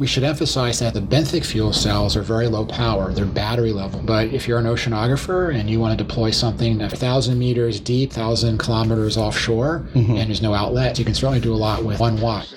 We should emphasize that the benthic fuel cells are very low power. They're battery level. But if you're an oceanographer and you want to deploy something a thousand meters deep, thousand kilometers offshore, mm-hmm. and there's no outlet, you can certainly do a lot with one watt.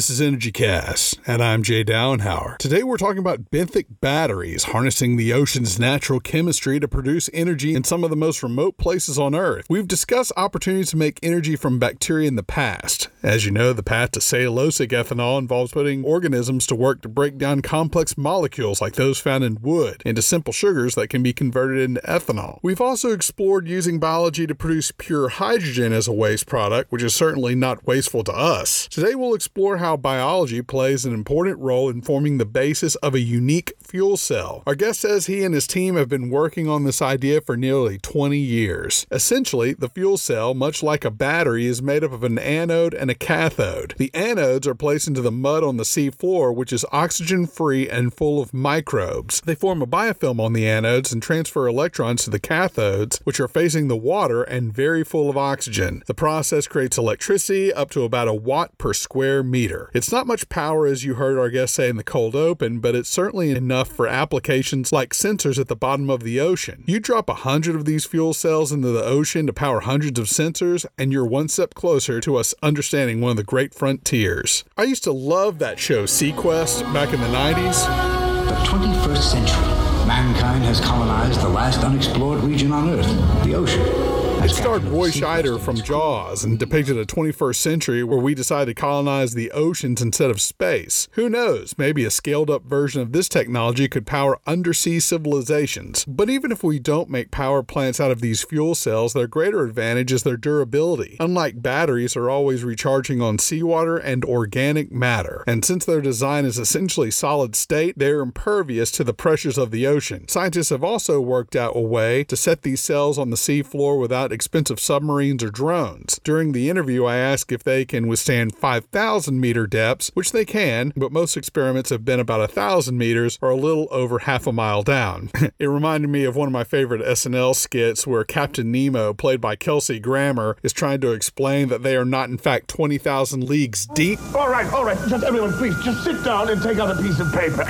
This is Energy Cast, and I'm Jay Downhauer. Today we're talking about benthic batteries, harnessing the ocean's natural chemistry to produce energy in some of the most remote places on Earth. We've discussed opportunities to make energy from bacteria in the past. As you know, the path to cellulosic ethanol involves putting organisms to work to break down complex molecules like those found in wood into simple sugars that can be converted into ethanol. We've also explored using biology to produce pure hydrogen as a waste product, which is certainly not wasteful to us. Today we'll explore how biology plays an important role in forming the basis of a unique fuel cell. Our guest says he and his team have been working on this idea for nearly 20 years. Essentially, the fuel cell, much like a battery, is made up of an anode and a cathode. The anodes are placed into the mud on the sea floor, which is oxygen free and full of microbes. They form a biofilm on the anodes and transfer electrons to the cathodes, which are facing the water and very full of oxygen. The process creates electricity up to about a watt per square meter It's not much power, as you heard our guest say in the cold open, but it's certainly enough for applications like sensors at the bottom of the ocean. You drop a hundred of these fuel cells into the ocean to power hundreds of sensors, and you're one step closer to us understanding one of the great frontiers. I used to love that show, seaQuest, back in the 90s. The 21st century, mankind has colonized the last unexplored region on Earth, the ocean. It starred Roy Scheider from Jaws and depicted a 21st century where we decided to colonize the oceans instead of space. Who knows, maybe a scaled up version of this technology could power undersea civilizations. But even if we don't make power plants out of these fuel cells, their greater advantage is their durability. Unlike batteries are always recharging on seawater and organic matter. And since their design is essentially solid state, they are impervious to the pressures of the ocean. Scientists have also worked out a way to set these cells on the seafloor without expensive submarines or drones. During the interview, I asked if they can withstand 5,000 meter depths, which they can, but most experiments have been about 1,000 meters or a little over half a mile down. it reminded me of one of my favorite SNL skits where Captain Nemo, played by Kelsey Grammer, is trying to explain that they are not, in fact, 20,000 leagues deep. All right, all right, just everyone, please, just sit down and take out a piece of paper.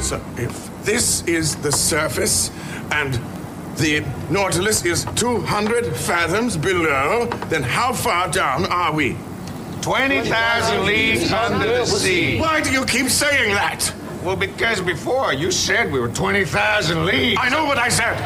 So, if this is the surface and the Nautilus is 200 fathoms below, then how far down are we? 20,000 leagues under the sea. Why do you keep saying that? Well, because before you said we were 20,000 leagues. I know what I said.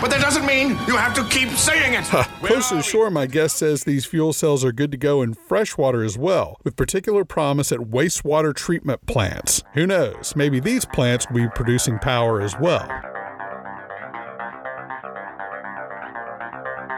But that doesn't mean you have to keep saying it. Close to the shore, my guest says these fuel cells are good to go in freshwater as well, with particular promise at wastewater treatment plants. Who knows? Maybe these plants will be producing power as well.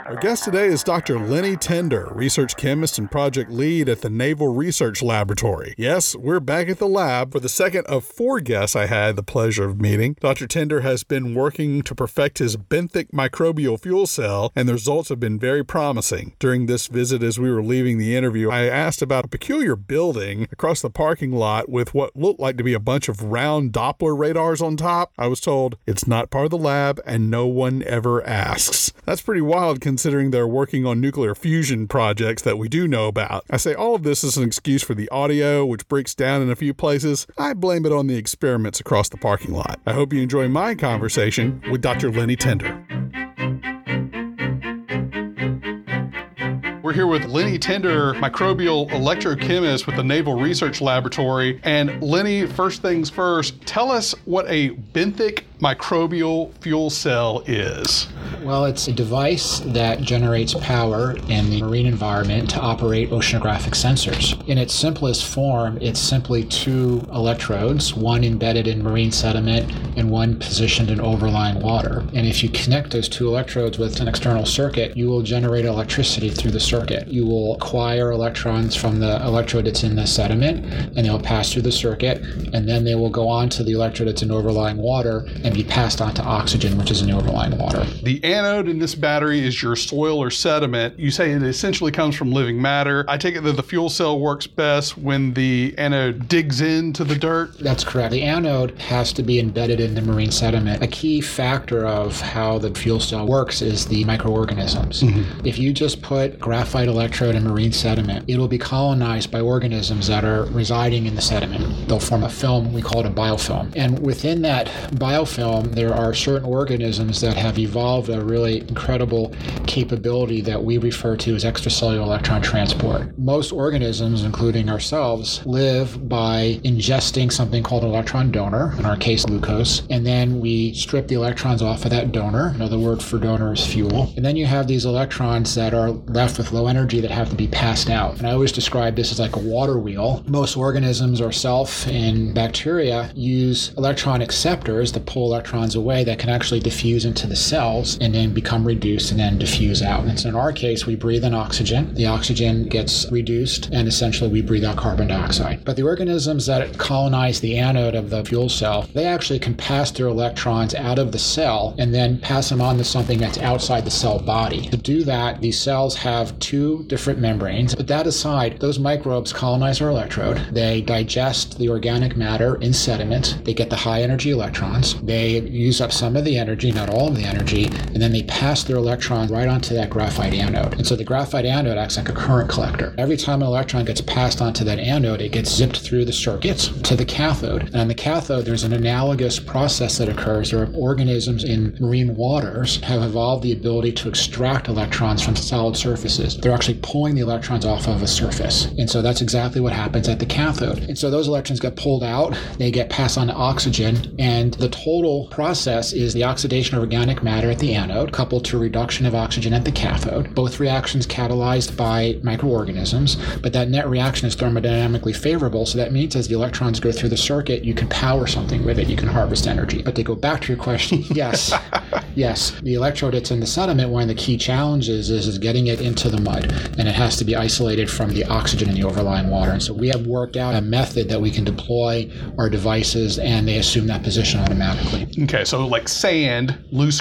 Our guest today is Dr. Lenny Tender, research chemist and project lead at the Naval Research Laboratory. Yes, we're back at the lab for the second of four guests I had the pleasure of meeting. Dr. Tender has been working to perfect his benthic microbial fuel cell, and the results have been very promising. During this visit, as we were leaving the interview, I asked about a peculiar building across the parking lot with what looked like to be a bunch of round Doppler radars on top. I was told it's not part of the lab and no one ever asks. That's pretty wild considering they're working on nuclear fusion projects that we do know about. I say all of this is an excuse for the audio, which breaks down in a few places. I blame it on the experiments across the parking lot. I hope you enjoy my conversation with Dr. Lenny Tender. We're here with Lenny Tender, microbial electrochemist with the Naval Research Laboratory. And Lenny, first things first, tell us what a benthic microbial fuel cell is. Well, it's a device that generates power in the marine environment to operate oceanographic sensors. In its simplest form, it's simply two electrodes, one embedded in marine sediment and one positioned in overlying water. And if you connect those two electrodes with an external circuit, you will generate electricity through the circuit. You will acquire electrons from the electrode that's in the sediment, and they'll pass through the circuit, and then they will go on to the electrode that's in overlying water and be passed on to oxygen, which is in the overlying water. The anode in this battery is your soil or sediment. You say it essentially comes from living matter. I take it that the fuel cell works best when the anode digs into the dirt. That's correct. The anode has to be embedded in the marine sediment. A key factor of how the fuel cell works is the microorganisms. Mm-hmm. If you just put graphite electrode in marine sediment, it'll be colonized by organisms that are residing in the sediment. They'll form a film, we call it a biofilm. And within that biofilm, there are certain organisms that have evolved a really incredible capability that we refer to as extracellular electron transport. Most organisms, including ourselves, live by ingesting something called an electron donor, in our case, glucose, and then we strip the electrons off of that donor. Another word for donor is fuel. And then you have these electrons that are left with low energy that have to be passed out. And I always describe this as like a water wheel. Most organisms, ourself and bacteria, use electron acceptors to pull electrons away that can actually diffuse into the cells and then become reduced and then diffuse out. And so in our case, we breathe in oxygen. The oxygen gets reduced and essentially we breathe out carbon dioxide. But the organisms that colonize the anode of the fuel cell, they actually can pass their electrons out of the cell and then pass them on to something that's outside the cell body. To do that, these cells have two different membranes. But that aside, those microbes colonize our electrode. They digest the organic matter in sediment. They get the high energy electrons. They use up some of the energy, not all of the energy, and then they pass their electrons right onto that graphite anode. And so the graphite anode acts like a current collector. Every time an electron gets passed onto that anode, it gets zipped through the circuits to the cathode. And on the cathode, there's an analogous process that occurs. There are organisms in marine waters have evolved the ability to extract electrons from solid surfaces. They're actually pulling the electrons off of a surface. And so that's exactly what happens at the cathode. And so those electrons get pulled out, they get passed on to oxygen, and the total process is the oxidation of organic matter at the anode coupled to reduction of oxygen at the cathode. Both reactions catalyzed by microorganisms, but that net reaction is thermodynamically favorable, so that means as the electrons go through the circuit, you can power something with it, you can harvest energy. But to go back to your question, yes, yes, the electrode that's in the sediment, one of the key challenges is, is getting it into the mud, and it has to be isolated from the oxygen in the overlying water. And so we have worked out a method that we can deploy our devices, and they assume that position automatically. Okay, so like sand, loose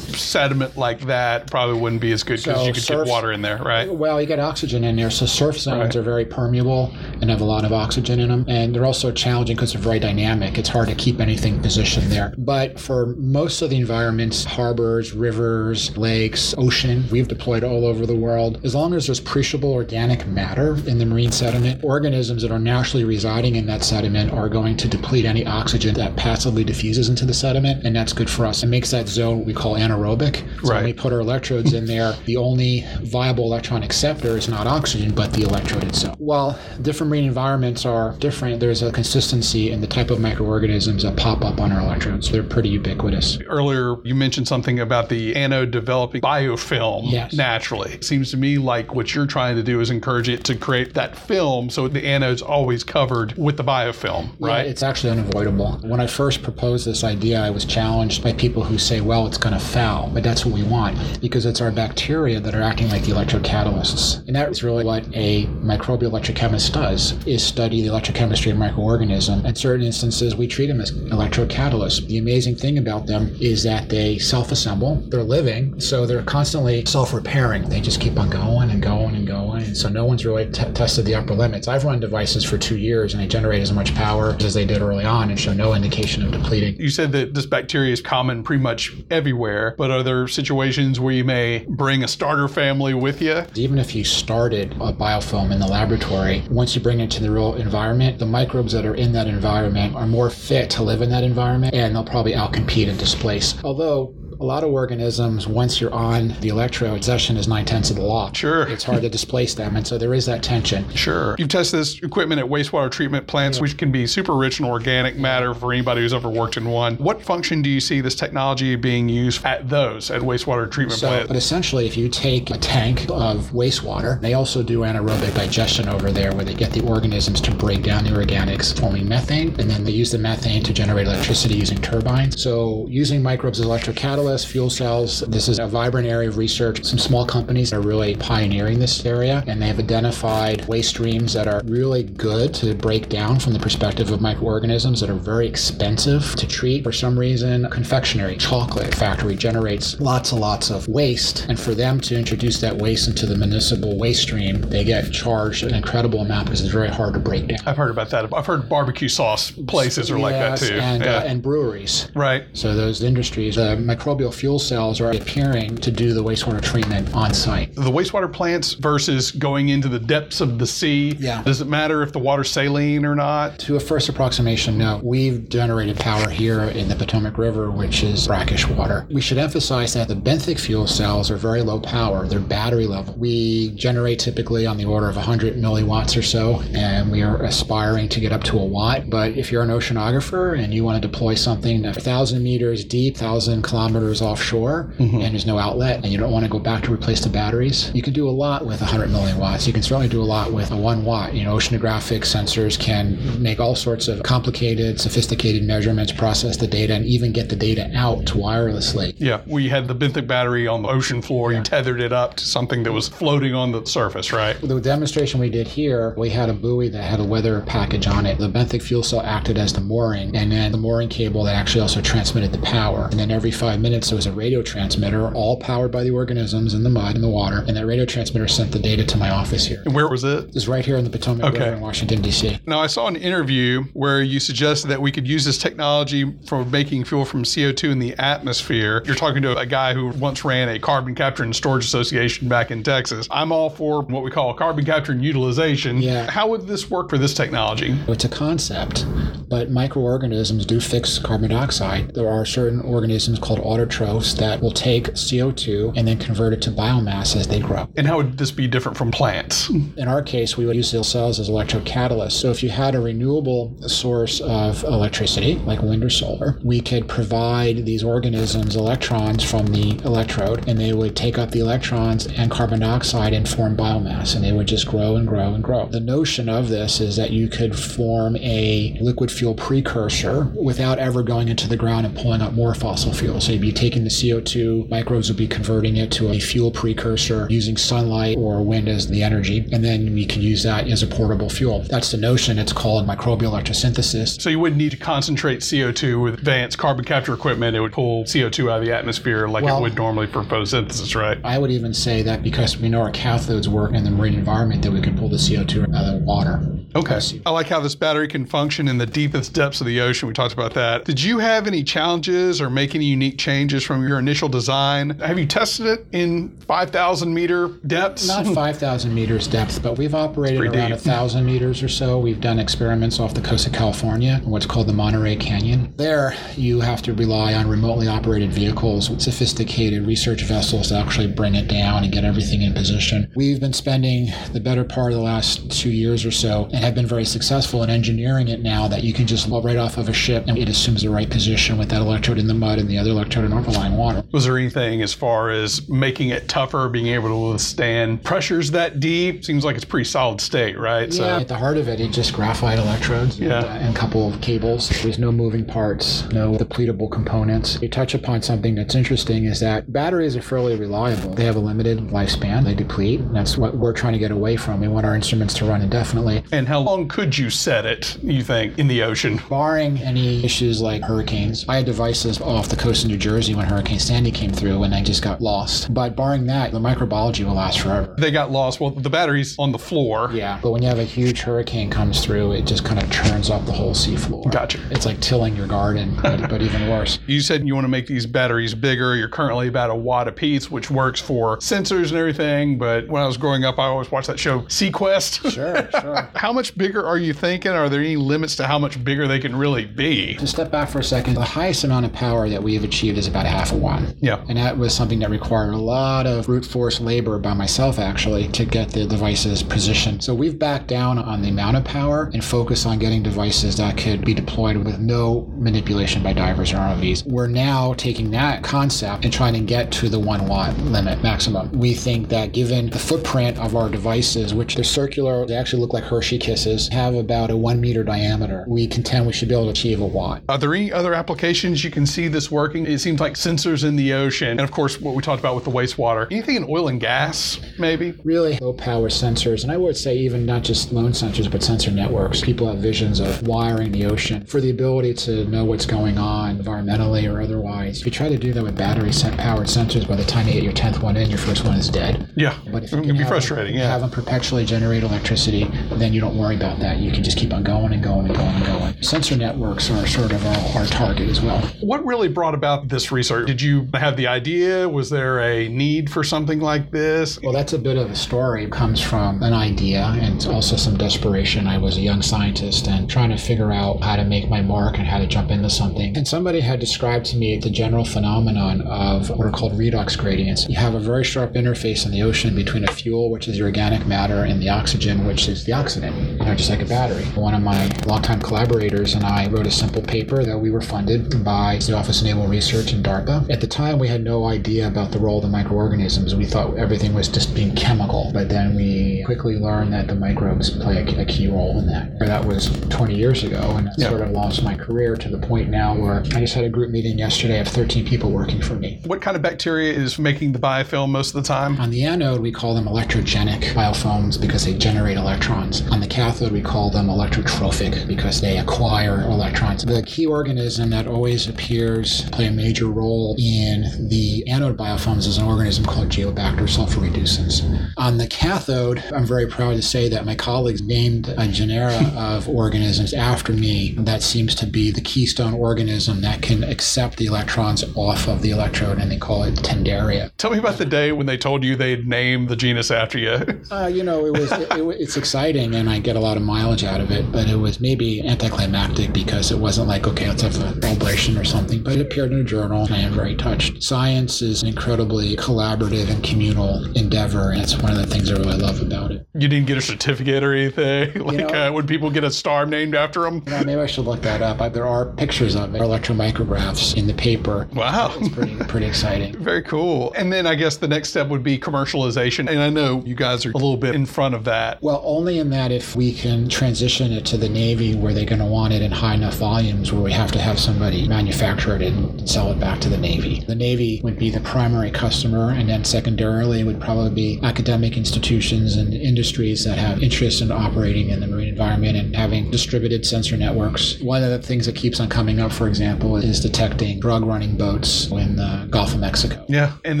sediment like that probably wouldn't be as good because So you could surf- get water in there, right? Well, you get oxygen in there, so surf zones Right. are very permeable and have a lot of oxygen in them, and they're also challenging because they're very dynamic. It's hard to keep anything positioned there. But for most of the environments, harbors, rivers, lakes, ocean, we've deployed all over the world. As long as there's appreciable organic matter in the marine sediment, organisms that are naturally residing in that sediment are going to deplete any oxygen that passively diffuses into the sediment, and that's good for us. It makes that zone what we call anaerobic. So Right. when we put our electrodes in there, the only viable electron acceptor is not oxygen, but the electrode itself. While different marine environments are different, there's a consistency in the type of microorganisms that pop up on our electrodes. They're pretty ubiquitous. Earlier, you mentioned something about the anode developing biofilm Yes. naturally. It seems to me like what you're trying to do is encourage it to create that film so the anode's always covered with the biofilm, Yeah, right? it's actually unavoidable. When I first proposed this idea, I was challenged by people who say, well, it's going to foul, but that's what we want because it's our bacteria that are acting like the electrocatalysts. And that's really what a microbial electrochemist does, is study the electrochemistry of a microorganism. In certain instances, we treat them as electrocatalysts. The amazing thing about them is that they self-assemble. They're living, so they're constantly self-repairing. They just keep on going and going and going. And so no one's really t- tested the upper limits. I've run devices for two years and they generate as much power as they did early on and show no indication of depleting. You said that this bacteria is common pretty much everywhere, but are there situations where you may bring a starter family with you? Even if you started a biofilm in the laboratory, once you bring it to the real environment, the microbes that are in that environment are more fit to live in that environment and they'll probably outcompete and displace. Although A lot of organisms, once you're on the electrode, possession is nine tenths of the law. Sure. It's hard to displace them. And so there is that tension. Sure. You've tested this equipment at wastewater treatment plants, which can be super rich in organic matter for anybody who's ever worked in one. What function do you see this technology being used at those, at wastewater treatment So, plants? but essentially, if you take a tank of wastewater, they also do anaerobic digestion over there where they get the organisms to break down the organics, forming methane, and then they use the methane to generate electricity using turbines. So, using microbes as electrocatalysts, fuel cells, this is a vibrant area of research. Some small companies are really pioneering this area, and they have identified waste streams that are really good to break down from the perspective of microorganisms that are very expensive to treat. For some reason, confectionery chocolate factory generates lots and lots of waste, and for them to introduce that waste into the municipal waste stream, they get charged an incredible amount because it's very hard to break down. I've heard about that. I've heard barbecue sauce places are like that too. And, Yeah. uh, and breweries. right. So those industries, the microbial fuel cells are appearing to do the wastewater treatment on site. The wastewater plants versus going into the depths of the sea. Yeah. Does it matter if the water's saline or not? To a first approximation, no. We've generated power here in the Potomac River, which is brackish water. We should emphasize that the benthic fuel cells are very low power. They're battery level. We generate typically on the order of 100 milliwatts or so, and we are aspiring to get up to a watt. But if you're an oceanographer and you want to deploy something a thousand meters deep, thousand kilometers offshore, mm-hmm. and there's no outlet, and you don't want to go back to replace the batteries, you can do a lot with 100 milliwatts. You can certainly do a lot with a one watt. You know, oceanographic sensors can make all sorts of complicated, sophisticated measurements, process the data, and even get the data out wirelessly. Yeah. We had the benthic battery on the ocean floor. You tethered it up to something that was floating on the surface, right? The demonstration we did here, we had a buoy that had a weather package on it. The benthic fuel cell acted as the mooring, and then the mooring cable that actually also transmitted the power. And then every five minutes, there was a radio transmitter, all powered by the organisms in the mud and the water. And that radio transmitter sent the data to my office here. And where was it? It was right here in the Potomac Okay. River in Washington, D.C. Now, I saw an interview where you suggested that we could use this technology for making fuel from CO2 in the atmosphere. You're talking to a guy who once ran a carbon capture and storage association back in Texas. I'm all for what we call carbon capture and utilization. Yeah. How would this work for this technology? It's a concept, but microorganisms do fix carbon dioxide. There are certain organisms called autotrophs that will take CO2 and then convert it to biomass as they grow. And how would this be different from plants? In our case, we would use the cells as electrocatalysts. So if you had a renewable source of electricity, like wind or solar, we could provide these organisms electrons from the electrode, and they would take up the electrons and carbon dioxide and form biomass, and they would just grow and grow and grow. The notion of this is that you could form a liquid fuel precursor without ever going into the ground and pulling up more fossil fuels. So you'd be taking the CO2, microbes will be converting it to a fuel precursor using sunlight or wind as the energy, and then we can use that as a portable fuel. That's the notion. It's called microbial electrosynthesis. So you wouldn't need to concentrate CO2 with advanced carbon capture equipment. It would pull CO2 out of the atmosphere like Well- it would normally for photosynthesis, right? I would even say that because we know our cathodes work in the marine environment, that we could pull the CO2 out of the water. Okay. I like how this battery can function in the deepest depths of the ocean. We talked about that. Did you have any challenges or make any unique changes from your initial design? Have you tested it in 5,000 meter depths? Not 5,000 meters depth, but we've operated around deep. 1,000 meters or so. We've done experiments off the coast of California, in what's called the Monterey Canyon. There, you have to rely on remotely operated vehicles with sophisticated research vessels to actually bring it down and get everything in position. We've been spending the better part of the last two years or so and have been very successful in engineering it now that you can just load right off of a ship and it assumes the right position with that electrode in the mud and the other electrode in overlying water. Was there anything as far as making it tougher, being able to withstand pressures that deep? Seems like it's pretty solid state, right? Yeah, at the heart of it, it's just graphite electrodes Yeah. and, uh, and a couple of cables. There's no moving parts, no depletable components. You touch upon something that's interesting is that batteries are fairly reliable. They have a limited lifespan. They deplete. And that's what we're trying to get away from. We want our instruments to run indefinitely. and how long could you set it, you think, in the ocean? Barring any issues like hurricanes, I had devices off the coast of New Jersey when Hurricane Sandy came through and I just got lost. But barring that, the microbiology will last forever. They got lost. Well, the battery's on the floor. Yeah, but when you have a huge hurricane comes through, it just kind of churns up the whole seafloor. Gotcha. It's like tilling your garden, but, but even worse. You said you want to make these batteries bigger. You're currently about a watt a piece, which works for sensors and everything. But when I was growing up, I always watched that show seaQuest. Sure, sure. how much bigger are you thinking? Are there any limits to how much bigger they can really be? To step back for a second, the highest amount of power that we have achieved is about a half a watt. Yeah. And that was something that required a lot of brute force labor by myself, actually, to get the devices positioned. So we've backed down on the amount of power and focused on getting devices that could be deployed with no manipulation by divers or ROVs. We're now taking that concept and trying to get to the one watt limit maximum. We think that given the footprint of our devices, which they're circular, they actually look like Hershey kisses, have about a one meter diameter, we contend we should be able to achieve a watt. Are there any other applications you can see this working? It seems like sensors in the ocean, and of course, what we talked about with the wastewater. Anything in oil and gas, maybe? Really low power sensors, and I would say even not just lone sensors, but sensor networks. People have visions of wiring the ocean for the ability to know what's going on environmentally or otherwise. If you try to do that with battery powered sensors, by the time you get your 10th one in, your first one is dead. Yeah. But if it you can be frustrating, them, yeah. have them perpetually generate electricity, then you don't worry about that. You can just keep on going and going and going and going. Sensor networks are sort of our, our target as well. What really brought about this research? Did you have the idea? Was there a need for something like this? Well, that's a bit of a story. It comes from an idea and also some desperation. I was a young scientist and trying to figure out how to make my mark and how to jump into something. And somebody had described to me the general phenomenon of what are called redox gradients. You have a very sharp interface in the ocean between a fuel, which is the organic matter, and the oxygen, which is the oxidant, you know, just like a battery. One of my longtime collaborators and I wrote a simple paper that we were funded by the Office of Naval Research DARPA. At the time, we had no idea about the role of the microorganisms. We thought everything was just being chemical, but then we quickly learned that the microbes play a, a key role in that. That was 20 years ago, and it Yeah. sort of lost my career to the point now where I just had a group meeting yesterday. Have 13 people working for me. What kind of bacteria is making the biofilm most of the time? On the anode, we call them electrogenic biofilms because they generate electrons. On the cathode, we call them electrotrophic because they acquire electrons. The key organism that always appears play a major role in the anode biofilms is an organism called Geobacter sulfurreducens. On the cathode, I'm very proud to say that my colleagues named a genera of organisms after me that seems to be the keystone organism that can accept the electrons off of the electrode, and they call it Tenderia. Tell me about the day when they told you they'd name the genus after you. Uh, you know, it was it, it, it's exciting, and I get a lot of mileage out of it. But it was maybe anticlimactic because it wasn't like, okay, let's have a celebration or something. But it appeared in a journal, and I am very touched. Science is an incredibly collaborative and communal endeavor, and it's one of the things I really love about it. You didn't get a certificate or anything? Like know- uh, when people get a star named after them? You know, maybe I should look that up. I, there are pictures of it, electromicrographs in the paper. Wow. It's pretty pretty exciting. Very cool. And then I guess the next step would be commercialization. And I know you guys are a little bit in front of that. Well, only in that if we can transition it to the Navy where they're going to want it in high enough volumes where we have to have somebody manufacture it and sell it back to the Navy. The Navy would be the primary customer, and then secondarily would probably be academic institutions and industries that have interest in operating in the marine environment and having distributed sensor networks. One of the things that keeps on coming up, for example, is detecting drug running boats in the Gulf of Mexico. Yeah. And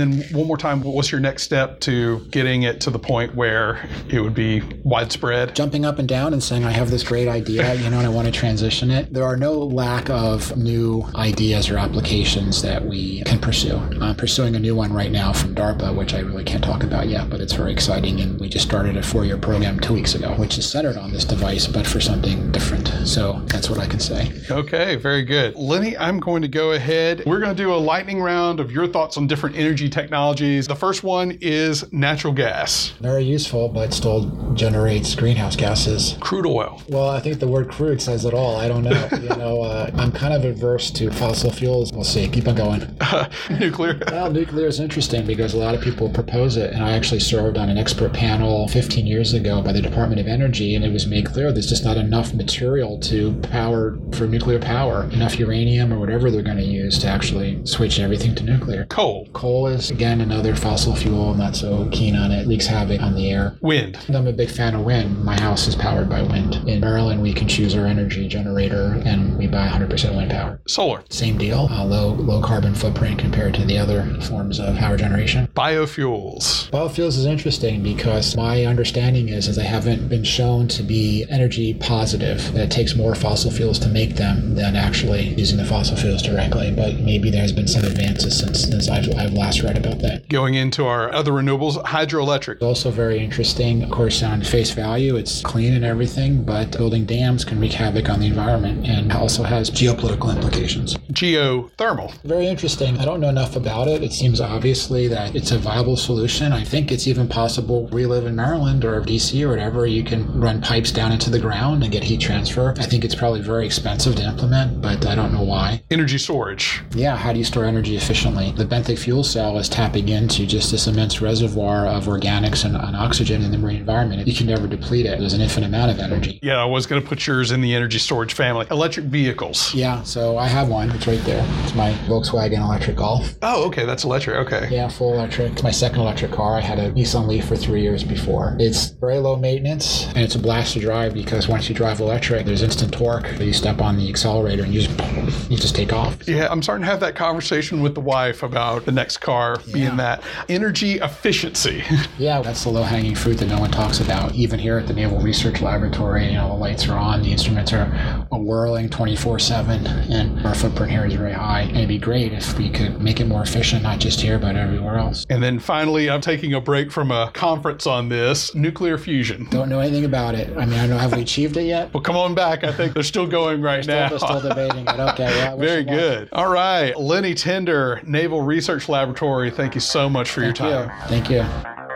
then one more time, what's your next step to getting it to the point where it would be widespread? jumping up and down and saying, I have this great idea, you know, and I want to transition it. There are no lack of new ideas or applications that we can pursue. I'm pursuing a new one right now from DARPA, which I really can't talk about yet, but it's very exciting. And we just started a year program two weeks ago, which is centered on this device, but for something different. So that's what I can say. Okay, very good. Lenny, I'm going to go ahead. We're going to do a lightning round of your thoughts on different energy technologies. The first one is natural gas, Very useful, but still generates greenhouse gases. crude oil. Well, I think the word crude says it all. I don't know. you know, uh, I'm kind of adverse to fossil fuels. We'll see. Keep on going. Nuclear. Well, nuclear is interesting because a lot of people propose it, and I actually served on an expert panel 15 years ago by the Department of Energy, and it was made clear there's just not enough material to power for nuclear power, enough uranium or whatever they're going to use to actually switch everything to nuclear. Coal. Coal is again another fossil fuel. I'm not so keen on it. Leaks havoc on the air. Wind. I'm a big fan of wind. My house is powered by wind. In Maryland, we can choose our energy generator, and we buy 100% wind power. Solar. Same deal. Uh, low low carbon footprint compared to the other forms of power generation. Biofuels. Biofuels is interesting because my understanding is, is they haven't been shown to be energy positive. That it takes more fossil fuels to make them than actually using the fossil fuels directly. But maybe there's been some advances since, since I've, I've last read about that. Going into our other renewables, hydroelectric. Also very interesting. Of course, on face value, it's clean and everything, but building dams can wreak havoc on the environment and also has geopolitical implications. Geothermal. Very interesting. I don't know enough about it. It seems obviously that it's a viable solution. I think it's even possible we live in Maryland or DC or whatever, you can run pipes down into the ground and get heat transfer. I think it's probably very expensive to implement, but I don't know why. Energy storage. Yeah, how do you store energy efficiently? The benthic fuel cell is tapping into just this immense reservoir of organics and, and oxygen in the marine environment. You can never deplete it. There's an infinite amount of energy. Yeah, I was going to put yours in the energy storage family. Electric vehicles. Yeah, so I have one. It's right there. It's my Volkswagen electric Golf. Oh, okay, that's electric. Okay. Yeah, full electric. It's my second electric car. I had a Nissan Leaf for three years before. It's very low maintenance and it's a blast to drive because once you drive electric, there's instant torque. You step on the accelerator and you just, you just take off. Yeah, I'm starting to have that conversation with the wife about the next car being that energy efficiency. Yeah, that's the low hanging fruit that no one talks about. Even here at the Naval Research Laboratory, you know, the lights are on, the instruments are whirling 24 7, and our footprint here is very high. And it'd be great if we could make it more efficient, not just here, but everywhere else. and then finally, I'm taking a break from a conference on this nuclear fusion. Don't know anything about it. I mean, I don't know, have we achieved it yet? Well, come on back. I think they're still going right Still, now. they're still debating it. Okay, Yeah, Very you good. All right. Lenny Tender, Naval Research Laboratory, thank you so much for Thank your you. time. Thank you.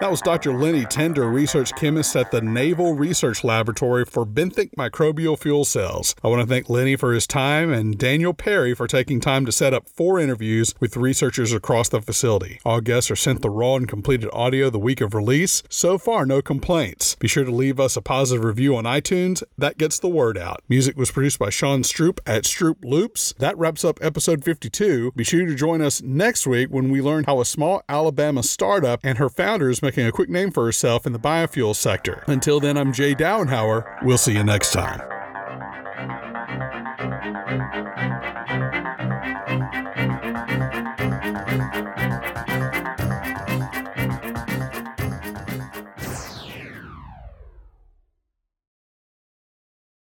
That was Dr. Lenny Tender, research chemist at the Naval Research Laboratory for benthic microbial fuel cells. I want to thank Lenny for his time and Daniel Perry for taking time to set up four interviews with researchers across the facility. All guests are sent the raw and completed audio the week of release. So far, no complaints. Be sure to leave us a positive review on iTunes. That gets the word out. Music was produced by Sean Stroop at Stroop Loops. That wraps up episode 52. Be sure to join us next week when we learn how a small Alabama startup and her founder is making a quick name for herself in the biofuel sector. Until then, I'm Jay Dowenhauer. We'll see you next time.